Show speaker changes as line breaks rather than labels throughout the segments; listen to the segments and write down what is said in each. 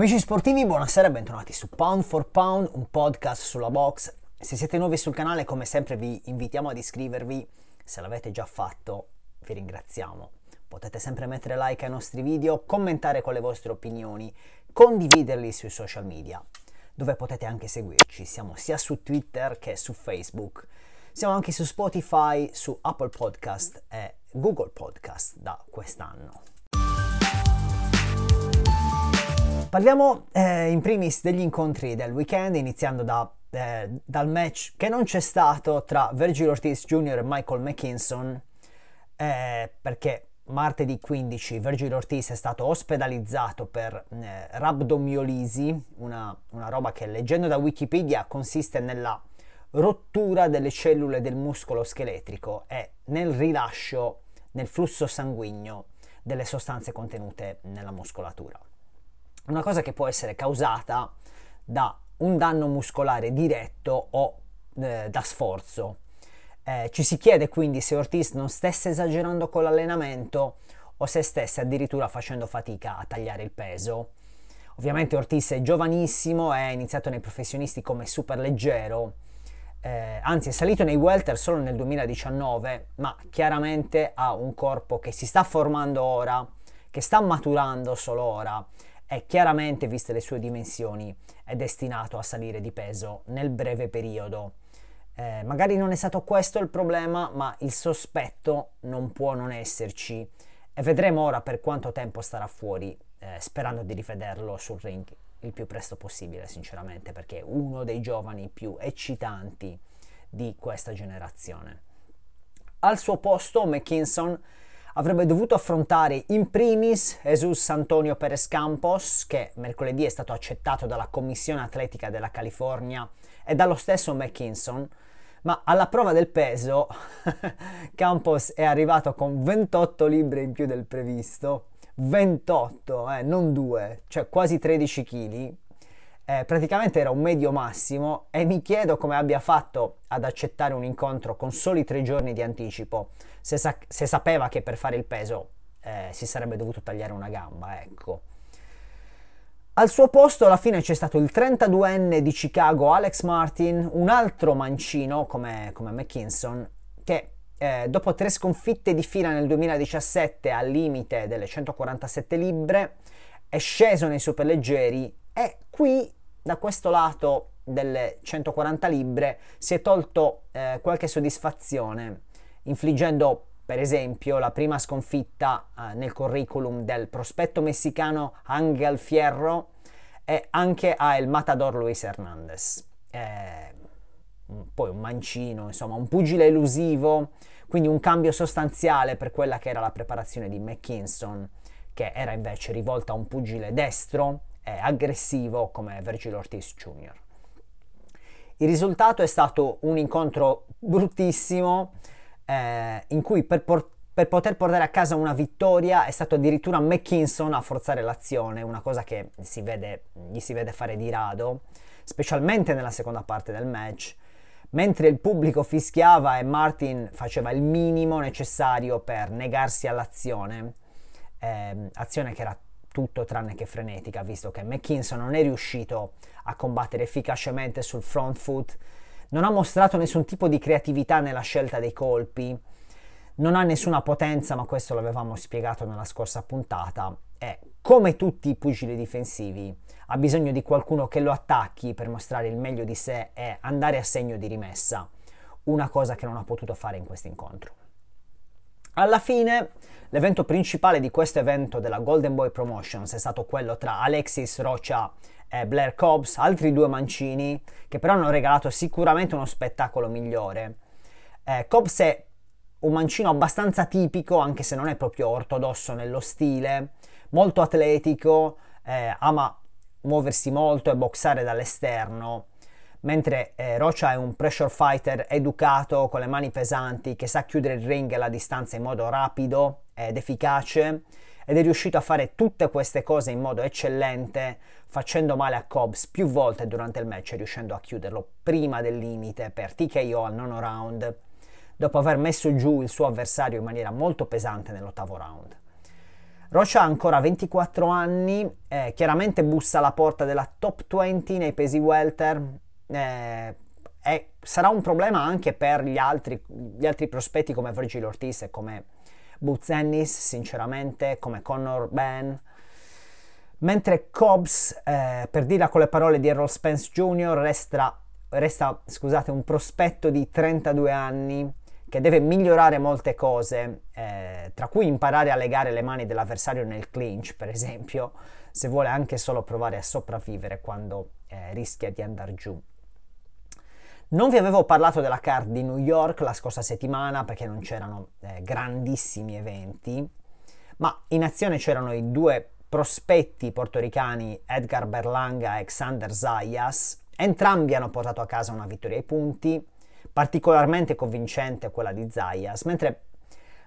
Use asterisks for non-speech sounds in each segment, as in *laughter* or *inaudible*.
Amici sportivi, buonasera e bentornati su Pound for Pound, un podcast sulla box. Se siete nuovi sul canale, come sempre vi invitiamo ad iscrivervi. Se l'avete già fatto, vi ringraziamo. Potete sempre mettere like ai nostri video, commentare con le vostre opinioni, condividerli sui social media, dove potete anche seguirci. Siamo sia su Twitter che su Facebook. Siamo anche su Spotify, su Apple Podcast e Google Podcast da quest'anno. Parliamo eh, in primis degli incontri del weekend, iniziando da, eh, dal match che non c'è stato tra Virgil Ortiz Jr. e Michael McKinson, eh, perché martedì 15 Virgil Ortiz è stato ospedalizzato per eh, rabdomiolisi, una, una roba che leggendo da Wikipedia consiste nella rottura delle cellule del muscolo scheletrico e nel rilascio nel flusso sanguigno delle sostanze contenute nella muscolatura una cosa che può essere causata da un danno muscolare diretto o eh, da sforzo. Eh, ci si chiede quindi se Ortiz non stesse esagerando con l'allenamento o se stesse addirittura facendo fatica a tagliare il peso. Ovviamente Ortiz è giovanissimo, è iniziato nei professionisti come super leggero, eh, anzi è salito nei welter solo nel 2019, ma chiaramente ha un corpo che si sta formando ora, che sta maturando solo ora e chiaramente, viste le sue dimensioni, è destinato a salire di peso nel breve periodo. Eh, magari non è stato questo il problema, ma il sospetto non può non esserci e vedremo ora per quanto tempo starà fuori, eh, sperando di rivederlo sul ring il più presto possibile, sinceramente, perché è uno dei giovani più eccitanti di questa generazione. Al suo posto, McKinson avrebbe dovuto affrontare in primis Jesus Antonio Perez Campos, che mercoledì è stato accettato dalla Commissione Atletica della California e dallo stesso McKinson, ma alla prova del peso *laughs* Campos è arrivato con 28 libbre in più del previsto, 28, eh, non 2, cioè quasi 13 kg, eh, praticamente era un medio massimo e mi chiedo come abbia fatto ad accettare un incontro con soli tre giorni di anticipo, se, sa- se sapeva che per fare il peso eh, si sarebbe dovuto tagliare una gamba, ecco. Al suo posto alla fine c'è stato il 32enne di Chicago Alex Martin, un altro mancino come, come McKinson, che eh, dopo tre sconfitte di fila nel 2017 al limite delle 147 libbre è sceso nei superleggeri e qui da questo lato delle 140 libbre si è tolto eh, qualche soddisfazione, infliggendo per esempio la prima sconfitta eh, nel curriculum del prospetto messicano Angel Fierro e anche a El Matador Luis Hernandez. Eh, poi un mancino, insomma, un pugile elusivo, quindi un cambio sostanziale per quella che era la preparazione di McKinson, che era invece rivolta a un pugile destro eh, aggressivo come Virgil Ortiz Jr. Il risultato è stato un incontro bruttissimo eh, in cui per, por- per, poter portare a casa una vittoria è stato addirittura McKinson a forzare l'azione, una cosa che si vede, gli si vede fare di rado, specialmente nella seconda parte del match, mentre il pubblico fischiava e Martin faceva il minimo necessario per negarsi all'azione, eh, azione che era tutto tranne che frenetica, visto che McKinson non è riuscito a combattere efficacemente sul front foot, non ha mostrato nessun tipo di creatività nella scelta dei colpi, non ha nessuna potenza, ma questo l'avevamo spiegato nella scorsa puntata, e come tutti i pugili difensivi ha bisogno di qualcuno che lo attacchi per mostrare il meglio di sé e andare a segno di rimessa, una cosa che non ha potuto fare in questo incontro. Alla fine, l'evento principale di questo evento della Golden Boy Promotions è stato quello tra Alexis Rocha e Blair Cobbs, altri due mancini, che però hanno regalato sicuramente uno spettacolo migliore. Eh, Cobbs è un mancino abbastanza tipico, anche se non è proprio ortodosso nello stile, molto atletico, eh, ama muoversi molto e boxare dall'esterno mentre eh, Rocha è un pressure fighter educato con le mani pesanti che sa chiudere il ring e la distanza in modo rapido ed efficace ed è riuscito a fare tutte queste cose in modo eccellente facendo male a Cobbs più volte durante il match riuscendo a chiuderlo prima del limite per TKO al nono round dopo aver messo giù il suo avversario in maniera molto pesante nell'ottavo round. Rocha ha ancora 24 anni, eh, chiaramente bussa alla porta della top 20 nei pesi welter, eh, è, sarà un problema anche per gli altri, gli altri prospetti come Virgil Ortiz e come Boots Ennis, sinceramente, come Connor Ben. Mentre Cobbs, eh, per dirla con le parole di Errol Spence Jr., resta, resta scusate, un prospetto di 32 anni che deve migliorare molte cose, eh, tra cui imparare a legare le mani dell'avversario nel clinch, per esempio, se vuole anche solo provare a sopravvivere quando eh, rischia di andare giù. Non vi avevo parlato della card di New York la scorsa settimana perché non c'erano eh, grandissimi eventi, ma in azione c'erano i due prospetti portoricani Edgar Berlanga e Xander Zayas. Entrambi hanno portato a casa una vittoria ai punti, particolarmente convincente quella di Zayas, mentre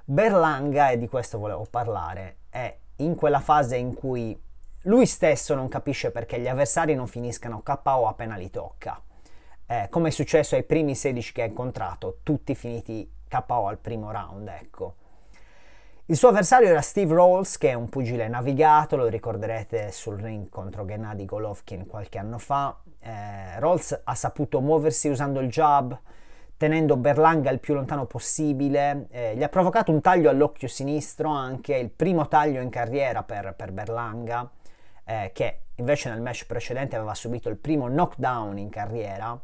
Berlanga, e di questo volevo parlare, è in quella fase in cui lui stesso non capisce perché gli avversari non finiscano KO appena li tocca eh, come è successo ai primi 16 che ha incontrato, tutti finiti KO al primo round, ecco. Il suo avversario era Steve Rolls, che è un pugile navigato, lo ricorderete sul ring contro Gennady Golovkin qualche anno fa. Eh, Rolls ha saputo muoversi usando il jab, tenendo Berlanga il più lontano possibile. Eh, gli ha provocato un taglio all'occhio sinistro, anche il primo taglio in carriera per, per Berlanga, eh, che invece nel match precedente aveva subito il primo knockdown in carriera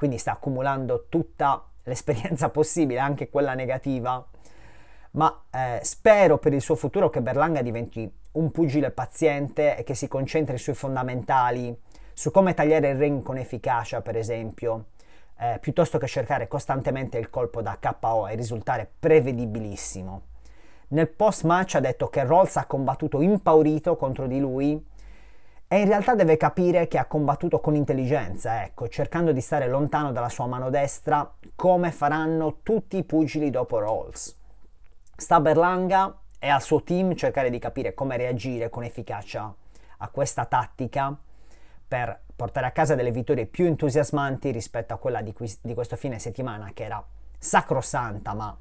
quindi sta accumulando tutta l'esperienza *laughs* possibile, anche quella negativa. Ma eh, spero per il suo futuro che Berlanga diventi un pugile paziente e che si concentri sui fondamentali, su come tagliare il ring con efficacia, per esempio, eh, piuttosto che cercare costantemente il colpo da KO e risultare prevedibilissimo. Nel post match ha detto che Rolls ha combattuto impaurito contro di lui e in realtà deve capire che ha combattuto con intelligenza, ecco, cercando di stare lontano dalla sua mano destra, come faranno tutti i pugili dopo Rolls. Sta Berlanga e al suo team cercare di capire come reagire con efficacia a questa tattica per portare a casa delle vittorie più entusiasmanti rispetto a quella di, qui, di questo fine settimana che era sacrosanta ma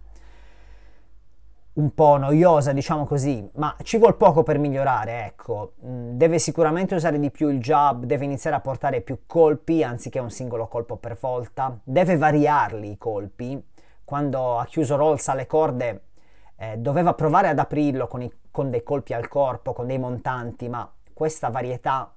un po' noiosa, diciamo così, ma ci vuole poco per migliorare, ecco. Mm, deve sicuramente usare di più il jab, deve iniziare a portare più colpi anziché un singolo colpo per volta, deve variarli i colpi. Quando ha chiuso Rolls alle corde eh, doveva provare ad aprirlo con, i, con, dei colpi al corpo, con dei montanti, ma questa varietà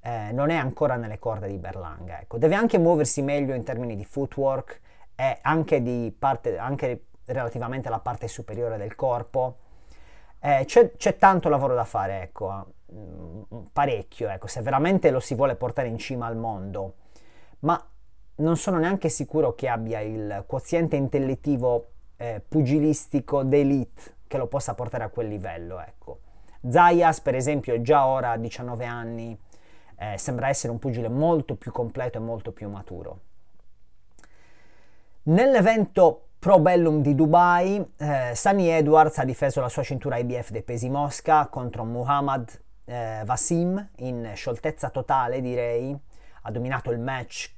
eh, non è ancora nelle corde di Berlanga. Ecco. Deve anche muoversi meglio in termini di footwork e anche di parte, anche relativamente alla parte superiore del corpo. Eh, c'è, c'è, tanto lavoro da fare, ecco, mm, parecchio, ecco, se veramente lo si vuole portare in cima al mondo, ma non sono neanche sicuro che abbia il quoziente intellettivo eh, pugilistico d'elite che lo possa portare a quel livello, ecco. Zayas, per esempio, già ora a 19 anni, eh, sembra essere un pugile molto più completo e molto più maturo. Nell'evento Pro Bellum di Dubai, eh, Sunny Edwards ha difeso la sua cintura IBF dei pesi Mosca contro Muhammad eh, Vasim in scioltezza totale, direi. Ha dominato il match,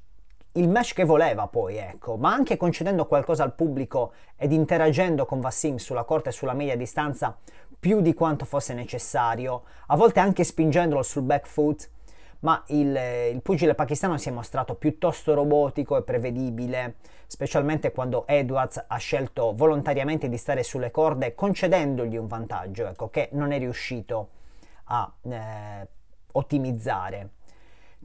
il match che voleva poi, ecco, ma anche concedendo qualcosa al pubblico ed interagendo con Vasim sulla corta e sulla media distanza più di quanto fosse necessario, a volte anche spingendolo sul back foot ma il, il, pugile pakistano si è mostrato piuttosto robotico e prevedibile, specialmente quando Edwards ha scelto volontariamente di stare sulle corde concedendogli un vantaggio, ecco, che non è riuscito a eh, ottimizzare.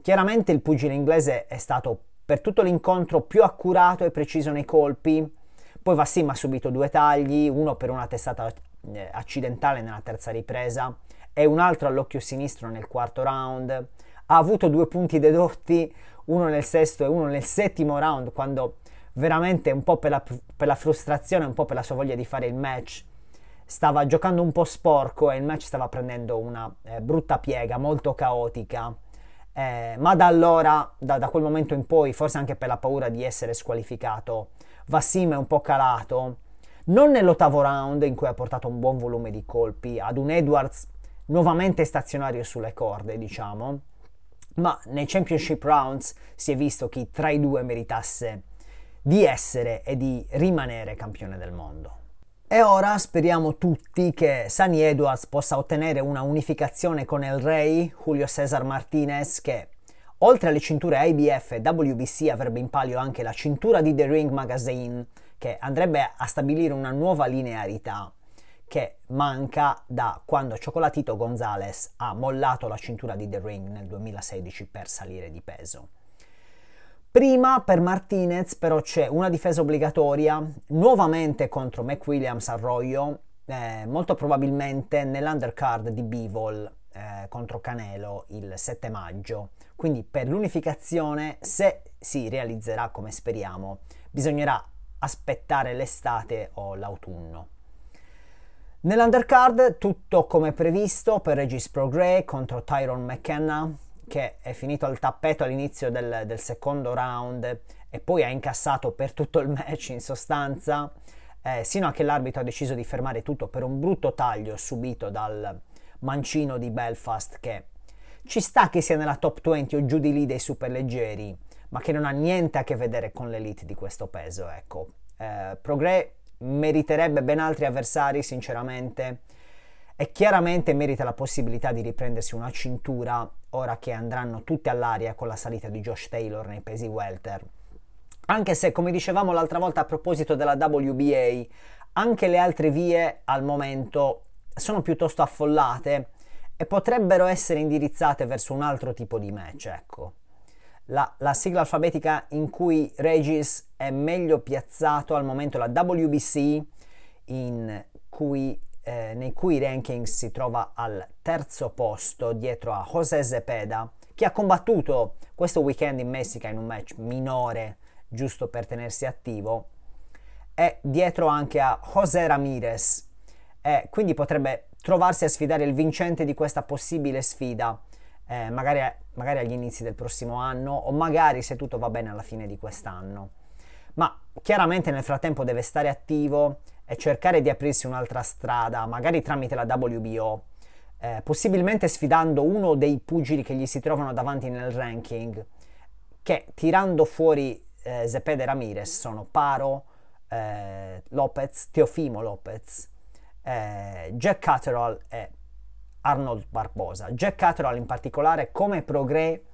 Chiaramente il pugile inglese è stato per tutto l'incontro più accurato e preciso nei colpi, poi Vassim ha subito due tagli, uno per una testata eh, accidentale nella terza ripresa e un altro all'occhio sinistro nel quarto round ha avuto due punti dedotti, uno nel sesto e uno nel settimo round, quando veramente un po' per la, per la frustrazione, un po' per la sua voglia di fare il match, stava giocando un po' sporco e il match stava prendendo una eh, brutta piega, molto caotica. Eh, ma da allora, da, da, quel momento in poi, forse anche per la paura di essere squalificato, Vassim è un po' calato. Non nell'ottavo round in cui ha portato un buon volume di colpi, ad un Edwards nuovamente stazionario sulle corde, diciamo ma nei Championship Rounds si è visto chi tra i due meritasse di essere e di rimanere campione del mondo. E ora speriamo tutti che Sunny Edwards possa ottenere una unificazione con il Rey, Julio Cesar Martinez, che oltre alle cinture IBF e WBC avrebbe in palio anche la cintura di The Ring Magazine, che andrebbe a stabilire una nuova linearità che manca da quando Chocolatito Gonzalez ha mollato la cintura di The Ring nel 2016 per salire di peso. Prima per Martinez però c'è una difesa obbligatoria nuovamente contro McWilliams Arroyo, eh, molto probabilmente nell'undercard di Bivol eh, contro Canelo il 7 maggio. Quindi per l'unificazione, se si realizzerà come speriamo, bisognerà aspettare l'estate o l'autunno. Nell'undercard tutto come previsto per Regis Progre contro Tyron McKenna che è finito al tappeto all'inizio del, del, secondo round e poi ha incassato per tutto il match in sostanza, eh, sino a che l'arbitro ha deciso di fermare tutto per un brutto taglio subito dal mancino di Belfast che ci sta che sia nella top 20 o giù di lì dei superleggeri, ma che non ha niente a che vedere con l'elite di questo peso, ecco. Eh, Progre meriterebbe ben altri avversari, sinceramente, e chiaramente merita la possibilità di riprendersi una cintura ora che andranno tutti all'aria con la salita di Josh Taylor nei pesi welter. Anche se, come dicevamo l'altra volta a proposito della WBA, anche le altre vie al momento sono piuttosto affollate e potrebbero essere indirizzate verso un altro tipo di match, ecco. La, la, sigla alfabetica in cui Regis è meglio piazzato al momento la WBC, cui, eh, nei cui rankings si trova al terzo posto dietro a José Zepeda, che ha combattuto questo weekend in Messica in un match minore, giusto per tenersi attivo, e dietro anche a José Ramirez, e quindi potrebbe trovarsi a sfidare il vincente di questa possibile sfida eh, magari, magari agli inizi del prossimo anno o magari se tutto va bene alla fine di quest'anno. Ma chiaramente nel frattempo deve stare attivo e cercare di aprirsi un'altra strada, magari tramite la WBO, eh, possibilmente sfidando uno dei pugili che gli si trovano davanti nel ranking, che tirando fuori eh, Zepede Ramirez sono Paro, eh, Lopez, Teofimo Lopez, eh, Jack Catterall e Arnold Barbosa. Jack Catterall in particolare come Progre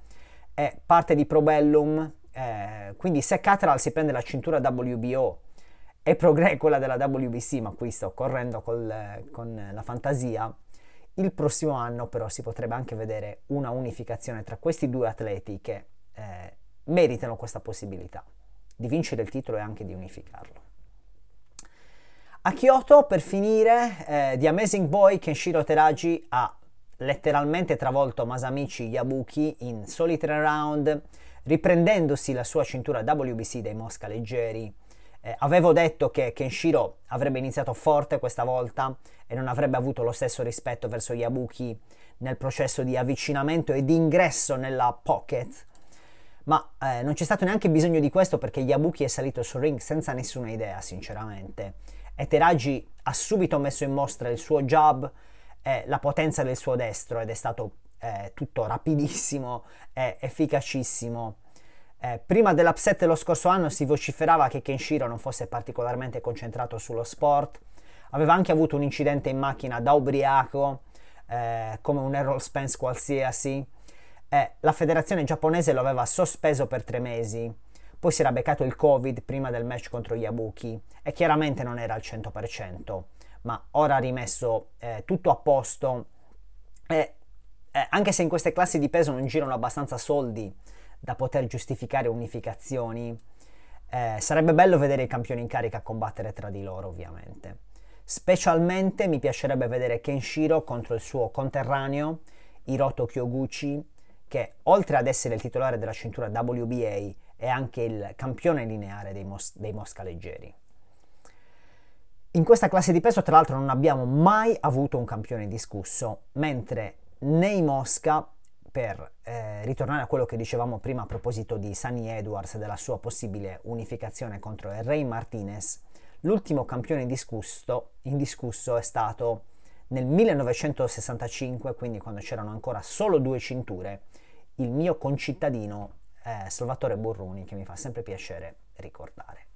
è parte di Probellum, eh, quindi se Catterall si prende la cintura WBO e Progre quella della WBC, ma qui sto correndo col, con la fantasia, il prossimo anno però si potrebbe anche vedere una unificazione tra questi due atleti che eh, meritano questa possibilità di vincere il titolo e anche di unificarlo. A Kyoto, per finire, eh, The Amazing Boy Kenshiro Teraji ha letteralmente travolto Masamichi Yabuki in soli tre round, riprendendosi la sua cintura WBC dei Mosca leggeri. Eh, avevo detto che Kenshiro avrebbe iniziato forte questa volta e non avrebbe avuto lo stesso rispetto verso Yabuki nel processo di avvicinamento e di ingresso nella pocket, ma eh, non c'è stato neanche bisogno di questo perché Yabuki è salito sul ring senza nessuna idea, sinceramente e Teragi ha subito messo in mostra il suo jab e la potenza del suo destro ed è stato eh, tutto rapidissimo e efficacissimo. Eh, prima dell'upset dello scorso anno si vociferava che Kenshiro non fosse particolarmente concentrato sullo sport, aveva anche avuto un incidente in macchina da ubriaco, eh, come un Errol Spence qualsiasi, e la federazione giapponese lo aveva sospeso per tre mesi. Poi si era beccato il Covid prima del match contro Yabuki e chiaramente non era al 100%, ma ora ha rimesso eh, tutto a posto. E eh, anche se in queste classi di peso non girano abbastanza soldi da poter giustificare unificazioni, eh, sarebbe bello vedere i campioni in carica combattere tra di loro, ovviamente. Specialmente mi piacerebbe vedere Kenshiro contro il suo conterraneo Hiroto Kyoguchi, che oltre ad essere il titolare della cintura WBA è anche il campione lineare dei, mos- dei Mosca leggeri. In questa classe di peso, tra l'altro, non abbiamo mai avuto un campione discusso, mentre nei Mosca, per eh, ritornare a quello che dicevamo prima a proposito di Sunny Edwards e della sua possibile unificazione contro il Rey Martinez, l'ultimo campione indiscusso, indiscusso è stato nel 1965, quindi quando c'erano ancora solo due cinture, il mio concittadino eh, Salvatore Burruni che mi fa sempre piacere ricordare.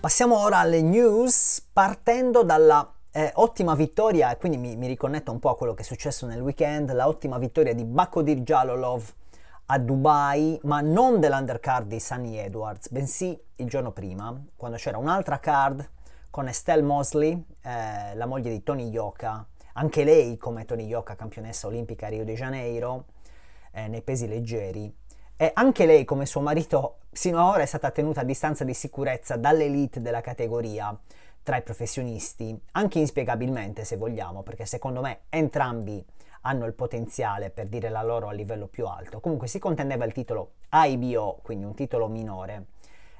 Passiamo ora alle news partendo dalla eh, ottima vittoria, e quindi mi, mi, riconnetto un po' a quello che è successo nel weekend, la ottima vittoria di Bakodir Jalolov a Dubai, ma non dell'undercard di Sunny Edwards, bensì il giorno prima, quando c'era un'altra card con Estelle Mosley, eh, la moglie di Tony Yoka, anche lei come Tony Yoka, campionessa olimpica a Rio de Janeiro, eh, nei pesi leggeri, e anche lei, come suo marito, sino ad ora è stata tenuta a distanza di sicurezza dall'elite della categoria tra i professionisti, anche inspiegabilmente se vogliamo, perché secondo me entrambi hanno il potenziale per dire la loro a livello più alto. Comunque si contendeva il titolo IBO, quindi un titolo minore,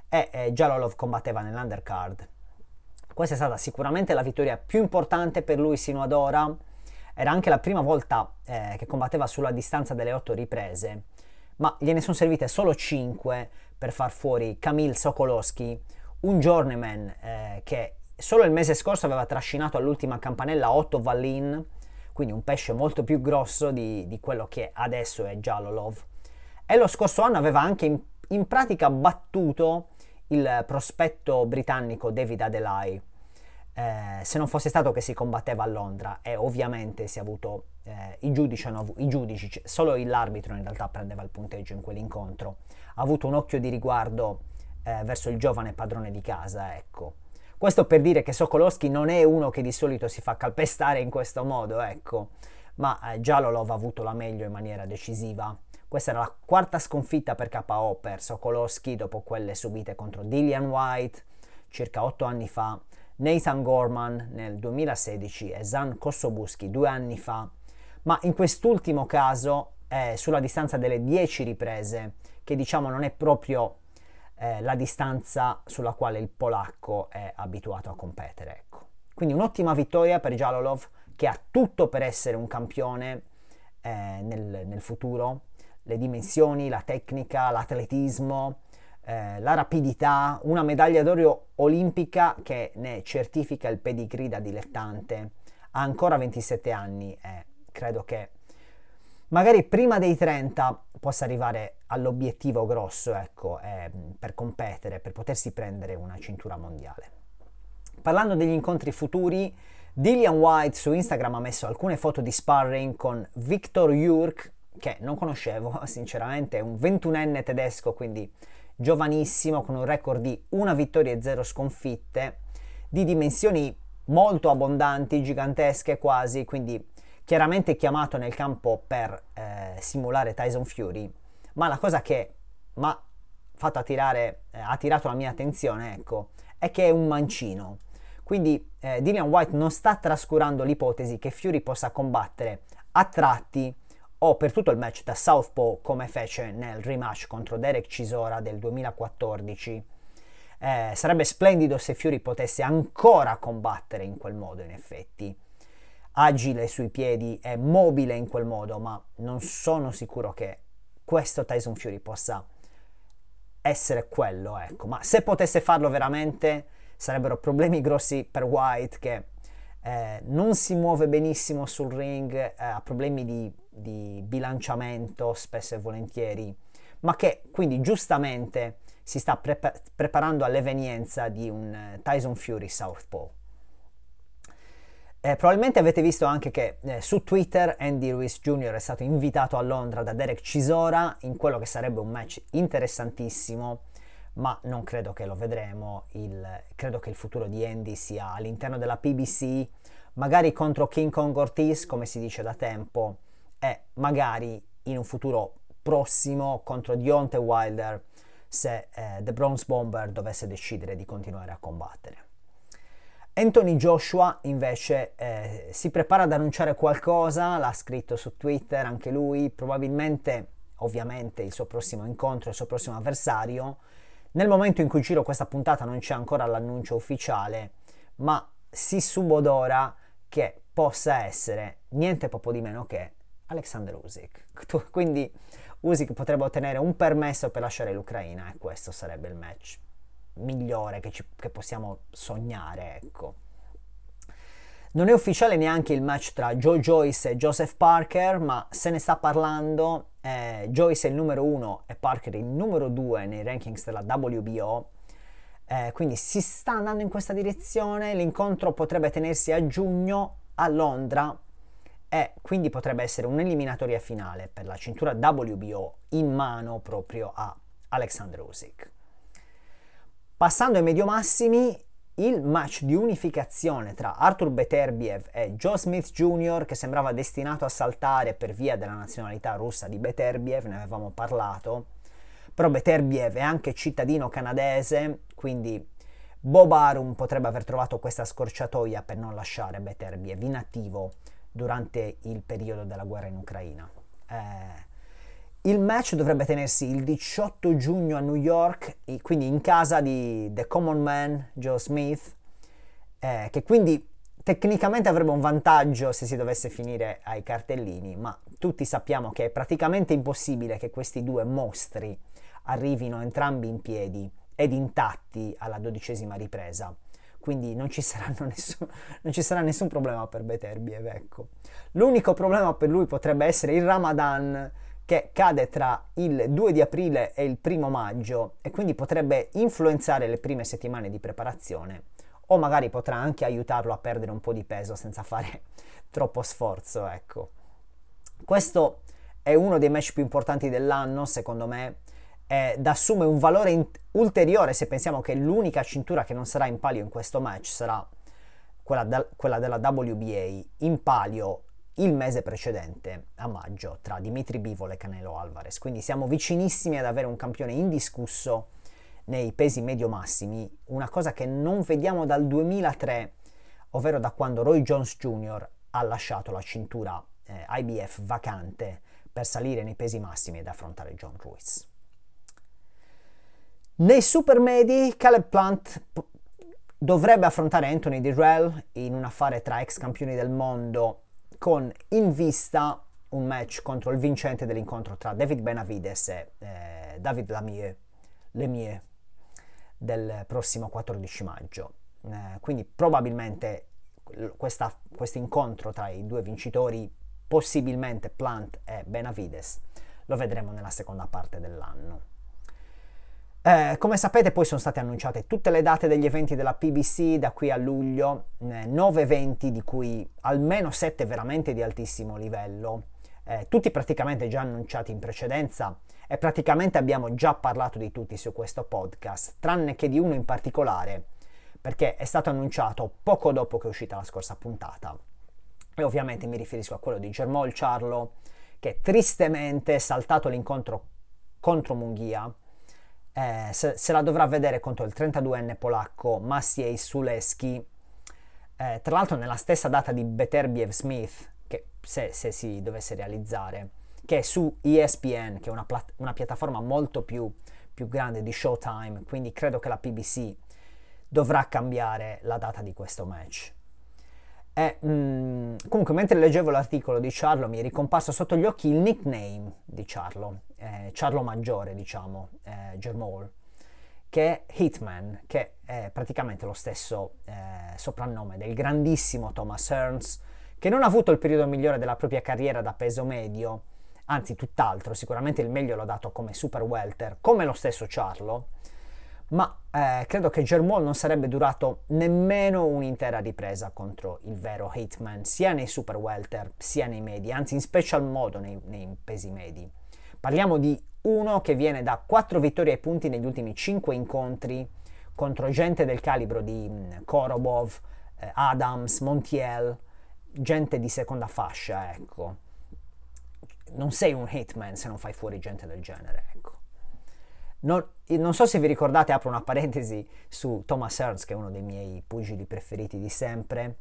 e eh, Jalolov combatteva nell'undercard. Questa è stata sicuramente la vittoria più importante per lui sino ad ora. Era anche la prima volta eh, che combatteva sulla distanza delle otto riprese ma gliene sono servite solo 5 per far fuori Kamil Sokolowski, un journeyman eh, che solo il mese scorso aveva trascinato all'ultima campanella 8 Vallin, quindi un pesce molto più grosso di, di quello che adesso è Jalolov. E lo scorso anno aveva anche in, in pratica battuto il prospetto britannico David Adelai eh, se non fosse stato che si combatteva a Londra e ovviamente si è avuto eh, i, giudici hanno, i giudici, solo l'arbitro in realtà prendeva il punteggio in quell'incontro, ha avuto un occhio di riguardo eh, verso il giovane padrone di casa, ecco. Questo per dire che Sokolowski non è uno che di solito si fa calpestare in questo modo, ecco, ma eh, Jalolov ha avuto la meglio in maniera decisiva. Questa era la quarta sconfitta per KO per Sokolowski dopo quelle subite contro Dillian White circa otto anni fa Nathan Gorman nel 2016 e Zan Kossobuski due anni fa, ma in quest'ultimo caso è sulla distanza delle 10 riprese, che diciamo non è proprio eh, la distanza sulla quale il polacco è abituato a competere. Ecco. Quindi un'ottima vittoria per Jalolov che ha tutto per essere un campione eh, nel, nel futuro, le dimensioni, la tecnica, l'atletismo, eh, la rapidità, una medaglia d'oro olimpica che ne certifica il pedigree da dilettante. Ha ancora 27 anni e credo che magari prima dei 30 possa arrivare all'obiettivo grosso, ecco, eh, per competere, per potersi prendere una cintura mondiale. Parlando degli incontri futuri, Dillian White su Instagram ha messo alcune foto di sparring con Victor Jurk, che non conoscevo *laughs* sinceramente, è un 21enne tedesco, quindi giovanissimo con un record di una vittoria e zero sconfitte, di dimensioni molto abbondanti, gigantesche quasi, quindi chiaramente chiamato nel campo per eh, simulare Tyson Fury, ma la cosa che mi ha fatto attirare, eh, ha attirato la mia attenzione, ecco, è che è un mancino. Quindi eh, Dillian White non sta trascurando l'ipotesi che Fury possa combattere a tratti o per tutto il match da Southpaw come fece nel rematch contro Derek Cisora del 2014. Eh, sarebbe splendido se Fury potesse ancora combattere in quel modo in effetti. Agile sui piedi e mobile in quel modo, ma non sono sicuro che questo Tyson Fury possa essere quello, ecco. Ma se potesse farlo veramente sarebbero problemi grossi per White che eh, non si muove benissimo sul ring, eh, ha problemi di di bilanciamento spesso e volentieri, ma che quindi giustamente si sta prepa- preparando all'evenienza di un uh, Tyson Fury Southpaw. Eh, probabilmente avete visto anche che eh, su Twitter Andy Ruiz Jr. è stato invitato a Londra da Derek Cisora in quello che sarebbe un match interessantissimo, ma non credo che lo vedremo. Il, credo che il futuro di Andy sia all'interno della PBC, magari contro King Kong Ortiz, come si dice da tempo, e magari in un futuro prossimo contro Deontay Wilder se eh, The Bronze Bomber dovesse decidere di continuare a combattere. Anthony Joshua invece eh, si prepara ad annunciare qualcosa, l'ha scritto su Twitter anche lui, probabilmente ovviamente il suo prossimo incontro, il suo prossimo avversario. Nel momento in cui giro questa puntata non c'è ancora l'annuncio ufficiale, ma si subodora che possa essere niente poco di meno che Alexander Usyk. *laughs* Quindi Usyk potrebbe ottenere un permesso per lasciare l'Ucraina e questo sarebbe il match migliore che, ci, che possiamo sognare, ecco. Non è ufficiale neanche il match tra Joe Joyce e Joseph Parker, ma se ne sta parlando. Eh, Joyce è il numero uno e Parker il numero due nei rankings della WBO. Eh, quindi si sta andando in questa direzione, l'incontro potrebbe tenersi a giugno a Londra e quindi potrebbe essere un'eliminatoria finale per la cintura WBO in mano proprio a Alexander Usyk. Passando ai medio massimi, il match di unificazione tra Arthur Beterbiev e Joe Smith Jr., che sembrava destinato a saltare per via della nazionalità russa di Beterbiev, ne avevamo parlato, però Beterbiev è anche cittadino canadese, quindi Bob Arum potrebbe aver trovato questa scorciatoia per non lasciare Beterbiev inattivo durante il periodo della guerra in Ucraina. Eh, il match dovrebbe tenersi il 18 giugno a New York, quindi in casa di The Common Man, Joe Smith, eh, che quindi tecnicamente avrebbe un vantaggio se si dovesse finire ai cartellini, ma tutti sappiamo che è praticamente impossibile che questi due mostri arrivino entrambi in piedi ed intatti alla dodicesima ripresa. Quindi non ci, *laughs* nessun, non ci sarà nessun problema per Beterbiev, ecco. L'unico problema per lui potrebbe essere il Ramadan, che cade tra il 2 di aprile e il 1 maggio e quindi potrebbe influenzare le prime settimane di preparazione o magari potrà anche aiutarlo a perdere un po' di peso senza fare *laughs* troppo sforzo, ecco. Questo è uno dei match più importanti dell'anno, secondo me, ed assume un valore in- ulteriore se pensiamo che l'unica cintura che non sarà in palio in questo match sarà quella, da- quella della WBA in palio il mese precedente, a maggio, tra Dimitri Bivol e Canelo Alvarez. Quindi siamo vicinissimi ad avere un campione indiscusso nei pesi medio-massimi, una cosa che non vediamo dal 2003, ovvero da quando Roy Jones Jr. ha lasciato la cintura eh, IBF vacante per salire nei pesi massimi ed affrontare John Ruiz. Nei supermedi, Caleb Plant dovrebbe affrontare Anthony Dirrell in un affare tra ex campioni del mondo con in vista un match contro il vincente dell'incontro tra David Benavides e eh, David Lamieux, Lemieux del prossimo 14 maggio. Eh, quindi probabilmente questo incontro tra i due vincitori, possibilmente Plant e Benavides, lo vedremo nella seconda parte dell'anno. Eh, come sapete poi sono state annunciate tutte le date degli eventi della PBC da qui a luglio, eh, 9 eventi di cui almeno 7 veramente di altissimo livello, eh, tutti praticamente già annunciati in precedenza e praticamente abbiamo già parlato di tutti su questo podcast, tranne che di uno in particolare, perché è stato annunciato poco dopo che è uscita la scorsa puntata. E ovviamente mi riferisco a quello di Germol Charlo, che tristemente è saltato l'incontro contro Munghia eh, se, se, la dovrà vedere contro il 32enne polacco Maciej Suleski, eh, tra l'altro nella stessa data di Beterbiev Smith, che se, se, si dovesse realizzare, che è su ESPN, che è una, plat- una piattaforma molto più, più grande di Showtime, quindi credo che la PBC dovrà cambiare la data di questo match. E, mh, mm, comunque, mentre leggevo l'articolo di Charlo, mi è ricomparso sotto gli occhi il nickname di Charlo, eh, Charlo Maggiore, diciamo, eh, Germol, che è Hitman, che è praticamente lo stesso eh, soprannome del grandissimo Thomas Hearns, che non ha avuto il periodo migliore della propria carriera da peso medio, anzi tutt'altro, sicuramente il meglio l'ha dato come super welter, come lo stesso Charlo, ma eh, credo che Germol non sarebbe durato nemmeno un'intera ripresa contro il vero Hitman, sia nei super welter sia nei medi, anzi in special modo nei, nei pesi medi. Parliamo di uno che viene da 4 vittorie ai punti negli ultimi 5 incontri contro gente del calibro di mm, Korobov, eh, Adams, Montiel, gente di seconda fascia, ecco. Non sei un hitman se non fai fuori gente del genere, ecco. Non, non, so se vi ricordate, apro una parentesi su Thomas Ernst, che è uno dei miei pugili preferiti di sempre.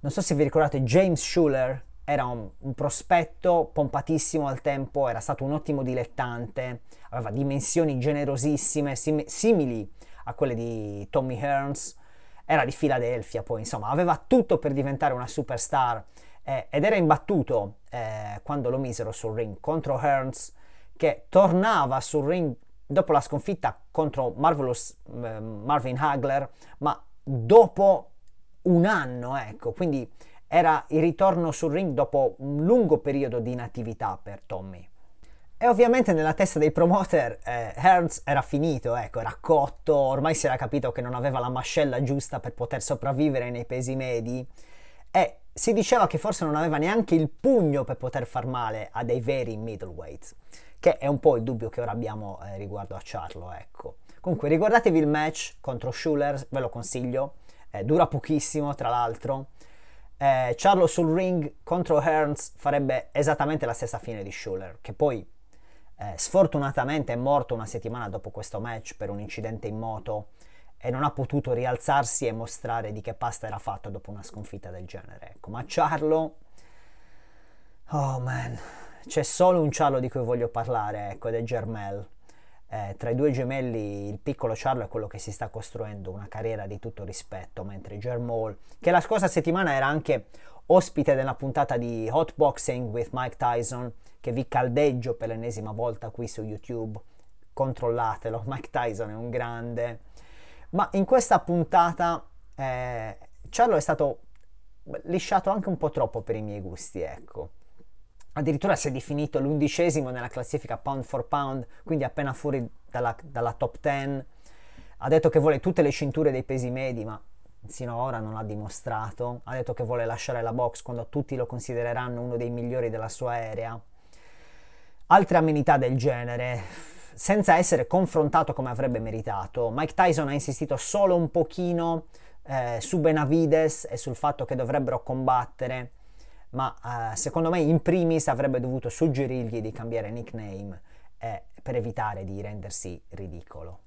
Non so se vi ricordate, James Schuller era un, un prospetto pompatissimo al tempo, era stato un ottimo dilettante, aveva dimensioni generosissime, sim- simili a quelle di Tommy Hearns, era di Philadelphia poi, insomma, aveva tutto per diventare una superstar eh, ed era imbattuto eh, quando lo misero sul ring contro Hearns, che tornava sul ring dopo la sconfitta contro Marvelous eh, Marvin Hagler, ma dopo un anno, ecco, quindi era il ritorno sul ring dopo un lungo periodo di inattività per Tommy. E ovviamente nella testa dei promoter eh, Hearns era finito, ecco, era cotto, ormai si era capito che non aveva la mascella giusta per poter sopravvivere nei pesi medi e si diceva che forse non aveva neanche il pugno per poter far male a dei veri middleweight, che è un po' il dubbio che ora abbiamo eh, riguardo a Charlo, ecco. Comunque ricordatevi il match contro Schuller, ve lo consiglio, eh, dura pochissimo tra l'altro. Eh, Charlo sul ring contro Hearns farebbe esattamente la stessa fine di Schuller, che poi eh, sfortunatamente è morto una settimana dopo questo match per un incidente in moto e non ha potuto rialzarsi e mostrare di che pasta era fatto dopo una sconfitta del genere. Ecco, ma Charlo... Oh man, c'è solo un Charlo di cui voglio parlare, ecco, ed è Germel. Eh, tra i due gemelli il piccolo Charlo è quello che si sta costruendo una carriera di tutto rispetto, mentre Germol, che la scorsa settimana era anche ospite della puntata di Hot Boxing with Mike Tyson, che vi caldeggio per l'ennesima volta qui su YouTube. Controllatelo, *laughs* Mike Tyson è un grande. Ma in questa puntata eh, Charlo è stato lisciato anche un po' troppo per i miei gusti, ecco. Addirittura si è definito l'undicesimo nella classifica pound for pound, quindi appena fuori dalla, dalla top 10. Ha detto che vuole tutte le cinture dei pesi medi, ma sino ad ora non l'ha dimostrato. Ha detto che vuole lasciare la box quando tutti lo considereranno uno dei migliori della sua area altre amenità del genere, senza essere confrontato come avrebbe meritato. Mike Tyson ha insistito solo un pochino eh, su Benavides e sul fatto che dovrebbero combattere, ma eh, secondo me in primis avrebbe dovuto suggerirgli di cambiare nickname eh, per evitare di rendersi ridicolo.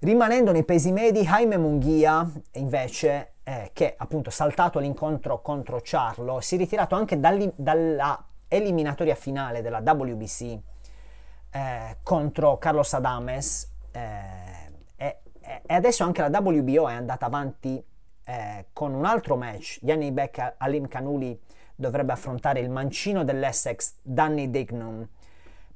Rimanendo nei pesi medi, Jaime Munghia invece, eh, che appunto saltato l'incontro contro Charlo, si è ritirato anche dalla eliminatoria finale della WBC eh, contro Carlos Adames eh, e, e, adesso anche la WBO è andata avanti eh, con un altro match. Gianni Beck Alim Canuli dovrebbe affrontare il mancino dell'Essex Danny Dignum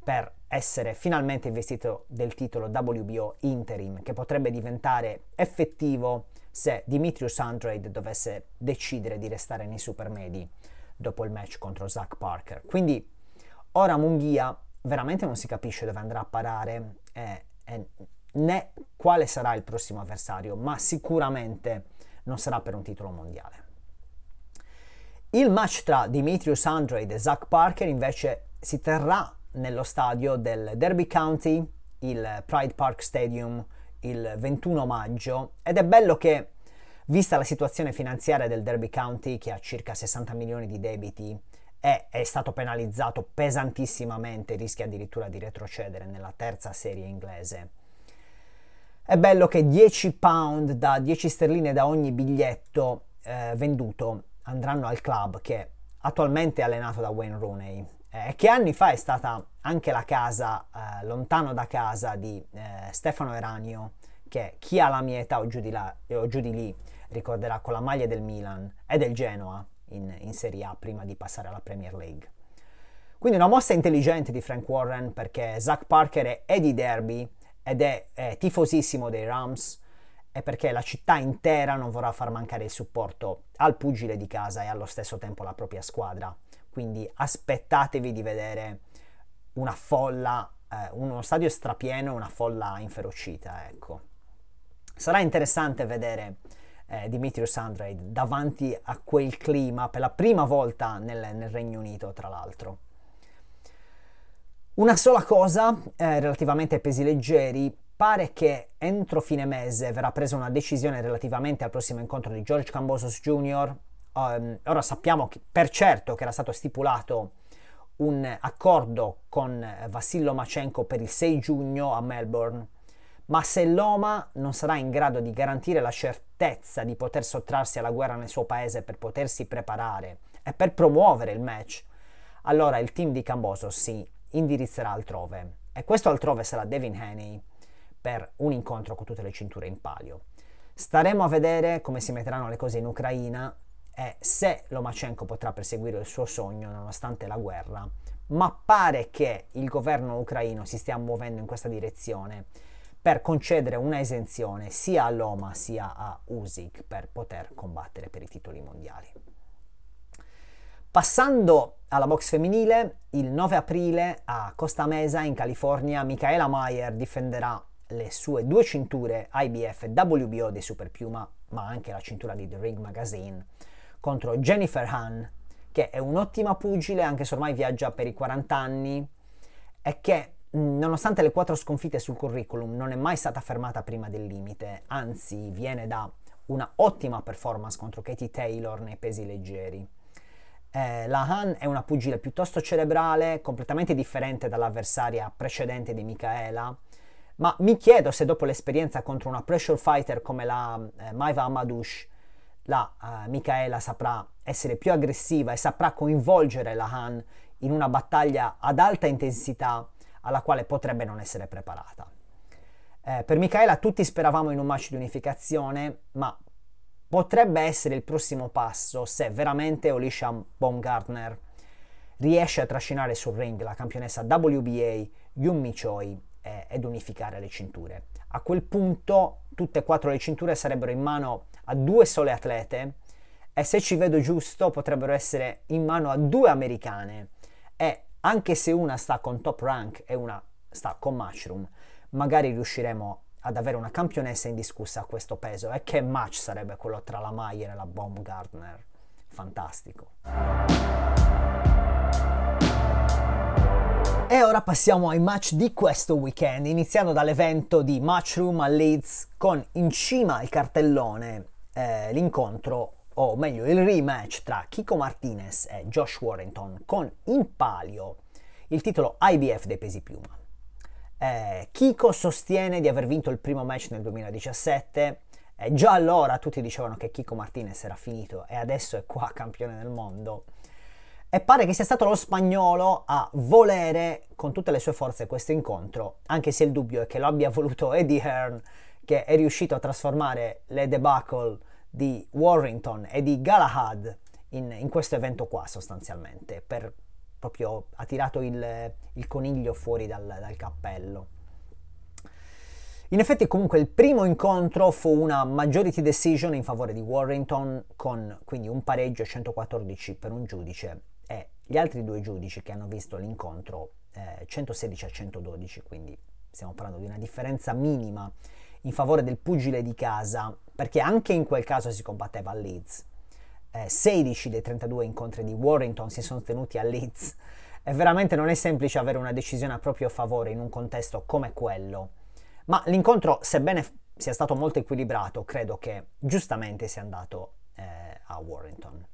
per essere finalmente investito del titolo WBO interim che potrebbe diventare effettivo se Dimitrius Andrade dovesse decidere di restare nei supermedi dopo il match contro Zach Parker. Quindi ora Munghia veramente non si capisce dove andrà a parare eh, eh, né quale sarà il prossimo avversario, ma sicuramente non sarà per un titolo mondiale. Il match tra Dimitrius Andrade e Zach Parker invece si terrà nello stadio del Derby County, il Pride Park Stadium, il 21 maggio ed è bello che Vista la situazione finanziaria del Derby County, che ha circa 60 milioni di debiti e è stato penalizzato pesantissimamente, rischia addirittura di retrocedere nella terza serie inglese. È bello che 10 pound da 10 sterline da ogni biglietto eh, venduto andranno al club che attualmente è allenato da Wayne Rooney e eh, che anni fa è stata anche la casa eh, lontano da casa di eh, Stefano Eranio che chi ha la mia età o giù di, là, o giù di lì ricorderà con la maglia del Milan e del Genoa in, in Serie A prima di passare alla Premier League. Quindi una mossa intelligente di Frank Warren perché Zach Parker è di Derby ed è, è tifosissimo dei Rams e perché la città intera non vorrà far mancare il supporto al pugile di casa e allo stesso tempo alla propria squadra. Quindi aspettatevi di vedere una folla, eh, uno stadio strapieno e una folla inferocita, ecco. Sarà interessante vedere eh, Dimitrios Andrade davanti a quel clima per la prima volta nel, nel Regno Unito, tra l'altro. Una sola cosa eh, relativamente ai pesi leggeri, pare che entro fine mese verrà presa una decisione relativamente al prossimo incontro di George Cambosos Jr. Um, ehm, ora sappiamo che, per certo che era stato stipulato un accordo con Vassillo Lomachenko per il 6 giugno a Melbourne ma se l'OMA non sarà in grado di garantire la certezza di poter sottrarsi alla guerra nel suo paese per potersi preparare e per promuovere il match, allora il team di Camboso si indirizzerà altrove. E questo altrove sarà Devin Haney per un incontro con tutte le cinture in palio. Staremo a vedere come si metteranno le cose in Ucraina e se Lomachenko potrà perseguire il suo sogno nonostante la guerra, ma pare che il governo ucraino si stia muovendo in questa direzione per concedere una esenzione sia all'OMA sia a Usyk per poter combattere per i titoli mondiali. Passando alla box femminile, il 9 aprile a Costa Mesa in California, Michaela Mayer difenderà le sue due cinture IBF e WBO di Super Piuma, ma anche la cintura di The Ring Magazine, contro Jennifer Hahn, che è un'ottima pugile anche se ormai viaggia per i 40 anni e che nonostante le quattro sconfitte sul curriculum non è mai stata fermata prima del limite, anzi viene da una ottima performance contro Katie Taylor nei pesi leggeri. Eh, la Han è una pugile piuttosto cerebrale, completamente differente dall'avversaria precedente di Michaela, ma mi chiedo se dopo l'esperienza contro una pressure fighter come la eh, Maiva Amadush, la eh, Michaela saprà essere più aggressiva e saprà coinvolgere la Han in una battaglia ad alta intensità alla quale potrebbe non essere preparata. Eh, per Michaela tutti speravamo in un match di unificazione, ma potrebbe essere il prossimo passo se veramente Alicia Baumgartner riesce a trascinare sul ring la campionessa WBA Yumi Choi eh, ed unificare le cinture. A quel punto tutte e quattro le cinture sarebbero in mano a due sole atlete e se ci vedo giusto potrebbero essere in mano a due americane e anche se una sta con top rank e una sta con Mushroom, magari riusciremo ad avere una campionessa indiscussa a questo peso. E che match sarebbe quello tra la Mayer e la Baumgartner? Fantastico. E ora passiamo ai match di questo weekend, iniziando dall'evento di Mushroom a Leeds con in cima al cartellone eh, l'incontro, o meglio il rematch tra Kiko Martinez e Josh Warrington con in palio il titolo IBF dei pesi piuma. Eh, Kiko sostiene di aver vinto il primo match nel 2017. Eh, già allora tutti dicevano che Kiko Martinez era finito e adesso è qua campione del mondo. E pare che sia stato lo spagnolo a volere con tutte le sue forze questo incontro, anche se il dubbio è che lo abbia voluto Eddie Hearn, che è riuscito a trasformare le debacle di Warrington e di Galahad in, in questo evento qua sostanzialmente, per proprio ha tirato il, il coniglio fuori dal, dal cappello. In effetti comunque il primo incontro fu una majority decision in favore di Warrington con quindi un pareggio 114 per un giudice e gli altri due giudici che hanno visto l'incontro eh, 116 a 112, quindi stiamo parlando di una differenza minima in favore del pugile di casa, perché anche in quel caso si combatteva a Leeds eh, 16 dei 32 incontri di Warrington si sono tenuti a Leeds e veramente non è semplice avere una decisione a proprio favore in un contesto come quello. Ma l'incontro, sebbene sia stato molto equilibrato, credo che giustamente sia andato eh, a Warrington.